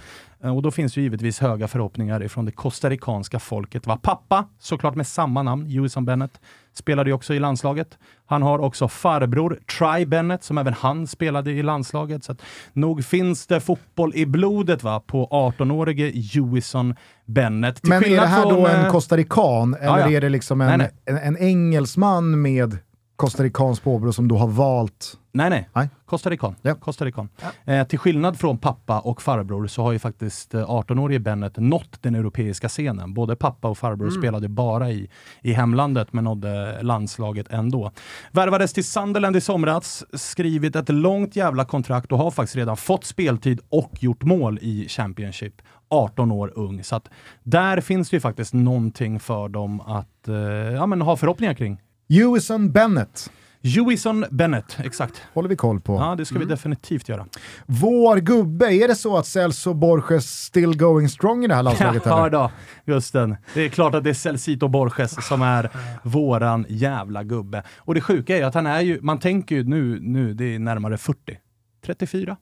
Eh, Och då finns ju givetvis höga förhoppningar ifrån det costaricanska folket. Va? Pappa, såklart med samma namn, Hewison Bennett, spelade ju också i landslaget. Han har också farbror Try Bennett, som även han spelade i landslaget. Så att nog finns det fotboll i blodet va, på 18-årige Hewison Bennett. Till Men är det här då från, en eh, costarican eller ja. är det liksom en, Nej, en, en engelsman med costaricanskt påbrå som då har valt... Nej, nej. Nej. Costa Rican. Ja. Costa Rican. Eh, till skillnad från pappa och farbror så har ju faktiskt eh, 18-årige Bennett nått den europeiska scenen. Både pappa och farbror spelade bara i, i hemlandet men nådde landslaget ändå. Värvades till Sunderland i somras, skrivit ett långt jävla kontrakt och har faktiskt redan fått speltid och gjort mål i Championship. 18 år ung. Så att där finns det ju faktiskt någonting för dem att eh, ja, men ha förhoppningar kring. Hewison Bennett Hewison Bennett, exakt. håller vi koll på. Ja, det ska vi definitivt göra. Vår gubbe, är det så att Celso Borges still going strong i det här landslaget? <laughs> Ja då, just den. Det är klart att det är Celcito Borges som är våran jävla gubbe. Och det sjuka är ju att han är ju, man tänker ju nu, nu det är närmare 40. 34.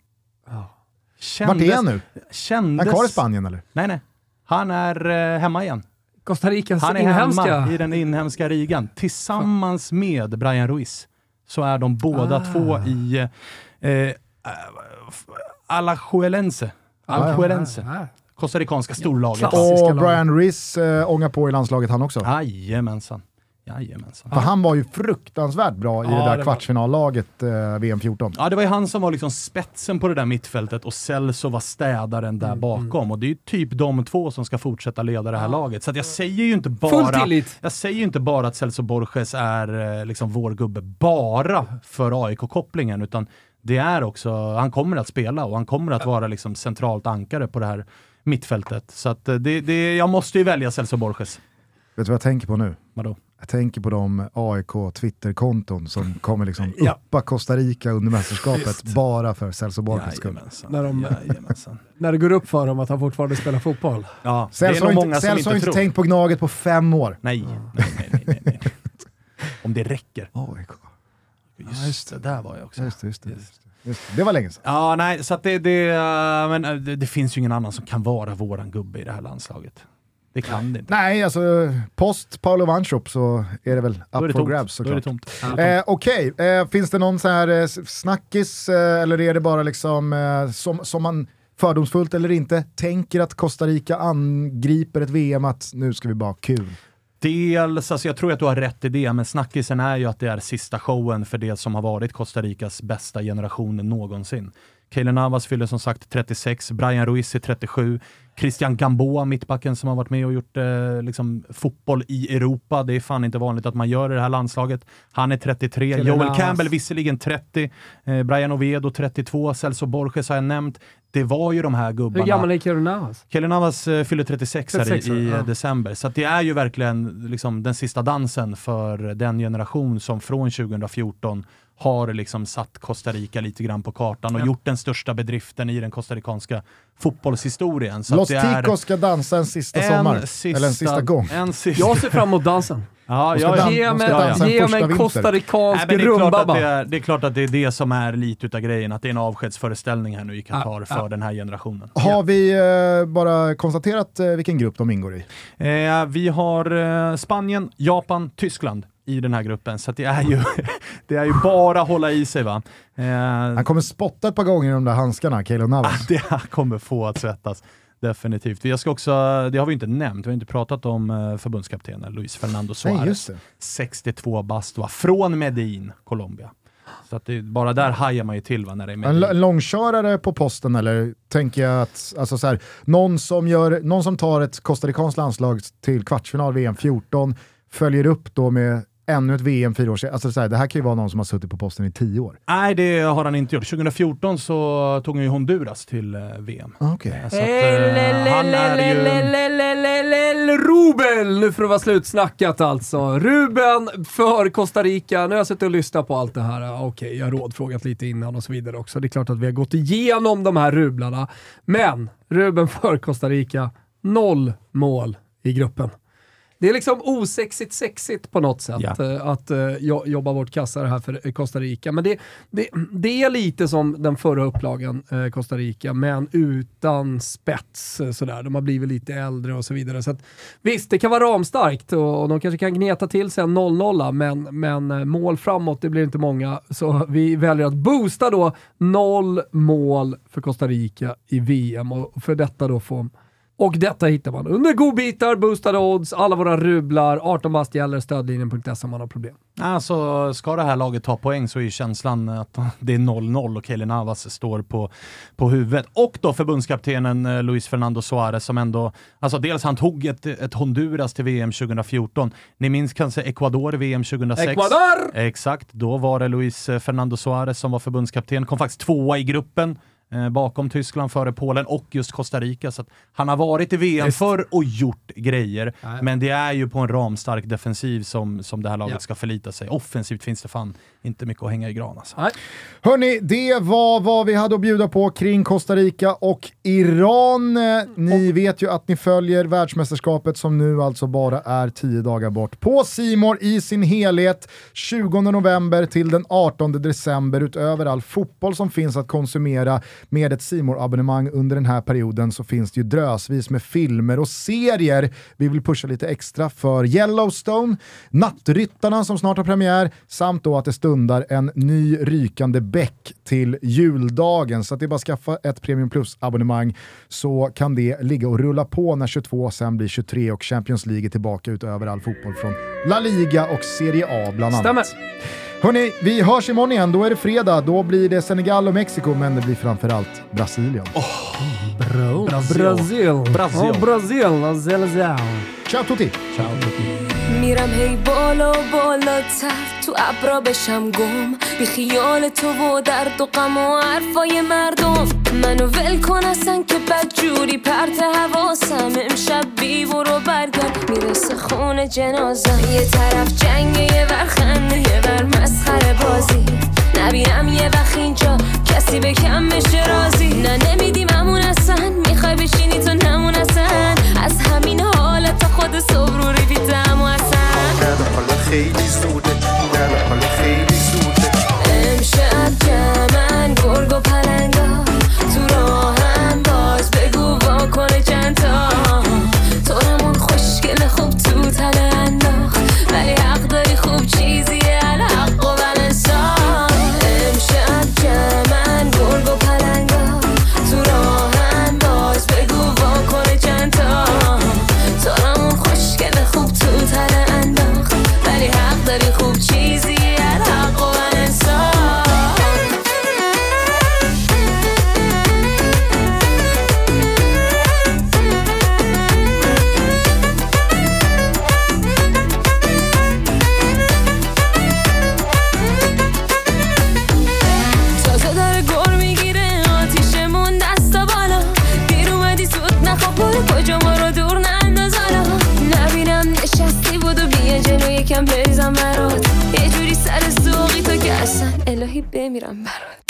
Vart är han nu? Är Kändes... han kvar i Spanien eller? Nej, nej. Han är eh, hemma igen. Costa Ricas Han är inhemska. hemma i den inhemska ligan. Tillsammans med Brian Ruiz så är de båda Ah. två i eh, eh, Alajuelense. Alajuelense. Ja, ja. Costaricanska storlaget. Och. Brian Riz äh, ångar på i landslaget han också. Jajamensan. Jajamensan. För han var ju fruktansvärt bra i Ja, det där det var- kvartsfinallaget eh, VM 14. Ja, det var ju han som var liksom spetsen på det där mittfältet och Celso var städaren där bakom. Och det är ju typ de två som ska fortsätta leda det här laget. Så att jag säger ju inte bara... Jag säger ju inte bara att Celso Borges är eh, liksom vår gubbe bara för AIK-kopplingen, utan det är också, han kommer att spela och han kommer att vara liksom centralt ankare på det här mittfältet. Så att eh, det, det, jag måste ju välja Celso Borges. Vet du vad jag tänker på nu? Vadå? Jag tänker på de AIK Twitterkonton som kommer liksom Ja. uppa Costa Rica under mästerskapet Visst. bara för Celso Borges skull. När de-. <laughs> När det går upp för dem att han fortfarande spelar fotboll. Ja, Celso har inte, Celso inte inte tänkt på Gnaget på fem år. Nej, nej, nej, nej, nej. Om det räcker. AIK. Just det, där var jag också. Just det, just det, just det. Just var länge sedan. Ja, nej, så att det, det, eh, men, eh, det, det finns ju ingen annan som kan vara våran gubbe i det här landslaget. Det kan det inte. Nej, alltså post Paolo Vanchop så är det väl up det for tomt. grabs Då är det såklart. tomt. Eh, Okej, eh, finns det någon så här eh, snackis eh, eller är det bara liksom eh, som, som man fördomsfullt eller inte tänker att Costa Rica angriper ett VM att nu ska vi bara ha kul? Dels, alltså jag tror att du har rätt i det, men snackisen är ju att det är sista showen för det som har varit Costa Ricas bästa generation någonsin. Keylor Navas fyller som sagt 36, Brian Ruiz är 37, Christian Gamboa, mittbacken som har varit med och gjort eh, liksom, fotboll i Europa. Det är fan inte vanligt att man gör i det här landslaget. Han är 33, Keylor Joel. Campbell visserligen 30, eh, Brian Oviedo 32, Celso Borges har jag nämnt. Det var ju de här gubbarna. Hur gammal är Keylor Navas? Keylor Navas eh, fyller 36, 36 här i, i ja. eh, december, så det är ju verkligen liksom, den sista dansen för den generation som från 2014 har liksom satt Costa Rica lite grann på kartan och Ja. gjort den största bedriften i den costaricanska fotbollshistorien. Så Los Ticos ska dansa en sista sommar, eller en sista gång. En sista, Jag ser fram emot dansen. ja, ja, ja. dan- Ge mig, en första mig en costaricansk Nej, men det, är klart att rumba det, är, det är klart att det är det som är lite utav grejen, att det är en avskedsföreställning här nu i Qatar Ja, för ja. den här generationen. Har vi eh, bara konstaterat eh, vilken grupp de ingår i? Eh, vi har eh, Spanien, Japan, Tyskland i den här gruppen, så det, är ju, <laughs> det är ju bara att hålla i sig va. Eh, Han kommer spotta ett par gånger i de där handskarna, Keylor Navas. <laughs> det här kommer få att svettas. Definitivt. Jag ska också, det har vi inte nämnt, vi har inte pratat om eh, förbundskaptenen Luis Fernando Nej, Suarez. det. 62 bast från Medellin, Colombia. Så att det, bara där hajar man ju till va, när det är En Medellin. långkörare på posten eller tänker jag att alltså så här, någon, som gör, någon som tar ett costaricanskt landslag till kvartsfinal VM 14 följer upp då med ännu ett VM fyra år senare. Alltså så här, det här kan ju vara någon som har suttit på posten i tio år. Nej, det har han inte gjort. 2014 så tog han ju Honduras till eh, VM. Ah, Okej. Så att, eh, han är ju... Ruben! Nu får det vara slutsnackat alltså. Ruben för Costa Rica. Nu har jag suttit och lyssnat på allt det här. Okej, jag har rådfrågat lite innan och så vidare också. Det är klart att vi har gått igenom de här rublarna. Men Ruben för Costa Rica, noll mål i gruppen. Det är liksom osexigt sexigt på något sätt Ja. eh, att jo- jobba bort kassar här för eh, Costa Rica. Men det, det, det är lite som den förra upplagan, eh, Costa Rica, men utan spets. Sådär. De har blivit lite äldre och så vidare. Så att, visst, det kan vara ramstarkt och, och de kanske kan gneta till sig en 0-0, men, men mål framåt, det blir inte många. Så vi väljer att boosta då noll mål för Costa Rica i VM och för detta då få och detta hittar man under godbitar, boostade odds, alla våra rublar, 18 bast gäller, stödlinjen.se om man har problem. Alltså, ska det här laget ta poäng så är ju känslan att det är 0-0 och Keylor Navas står på, på huvudet. Och då förbundskaptenen eh, Luis Fernando Suarez som ändå, alltså dels han tog ett, ett Honduras till VM 2014. Ni minns kanske Ecuador VM 2006? Ecuador! Exakt, då var det Luis eh, Fernando Suarez som var förbundskapten. Kom faktiskt tvåa i gruppen bakom Tyskland, före Polen och just Costa Rica. Så han har varit i VM Visst. förr och gjort grejer, Nej. men det är ju på en ramstark defensiv som, som det här laget Ja. ska förlita sig. Offensivt finns det fan inte mycket att hänga i gran alltså. Hörni, det var vad vi hade att bjuda på kring Costa Rica och Iran. Eh, Ni vet ju att ni följer världsmästerskapet som nu alltså bara är tio dagar bort. På Simor i sin helhet, 20 november till den 18 december. Utöver all fotboll som finns att konsumera med ett simor abonnemang under den här perioden så finns det ju drösvis med filmer och serier. Vi vill pusha lite extra för Yellowstone, Nattryttarna som snart har premiär, samt då att det stundar en ny rykande bäck till juldagen. Så att det är bara att skaffa ett Premium Plus-abonnemang så kan det ligga och rulla på när 22 sen blir 23 och Champions League är tillbaka utöver all fotboll från La Liga och Serie A bland annat. Stämmer. Hörni, vi hörs imorgon igen. Då är det fredag. Då blir det Senegal och Mexiko, men det blir framförallt Brasilien. Bra. Brasil. Brasil. Brasil. Ja, Brasil. Zelzal. Ciao tutti! میرم هی بالا و بالاتر تو ابرا بشم گم بی خیال تو و درد و غم و حرفای مردم منو ول کن اصلا که بد جوری پرت حواسم امشب بی برو برگرد. می‌رسه خون جنازم. یه طرف جنگ یه ور خنده یه ور مسخره بازی. نبینم یه وقت اینجا کسی به کم بشه رازی نه نمیدیم همون اصلا. می‌خوای بشینی تو نمون اصلا. از همین حالت تا خود صبر رو ریویدم و اصلا. حالا خیلی زوده. نه حالا خیلی زوده. امشب جمن گرگ و پلنگ. بمیرم برات.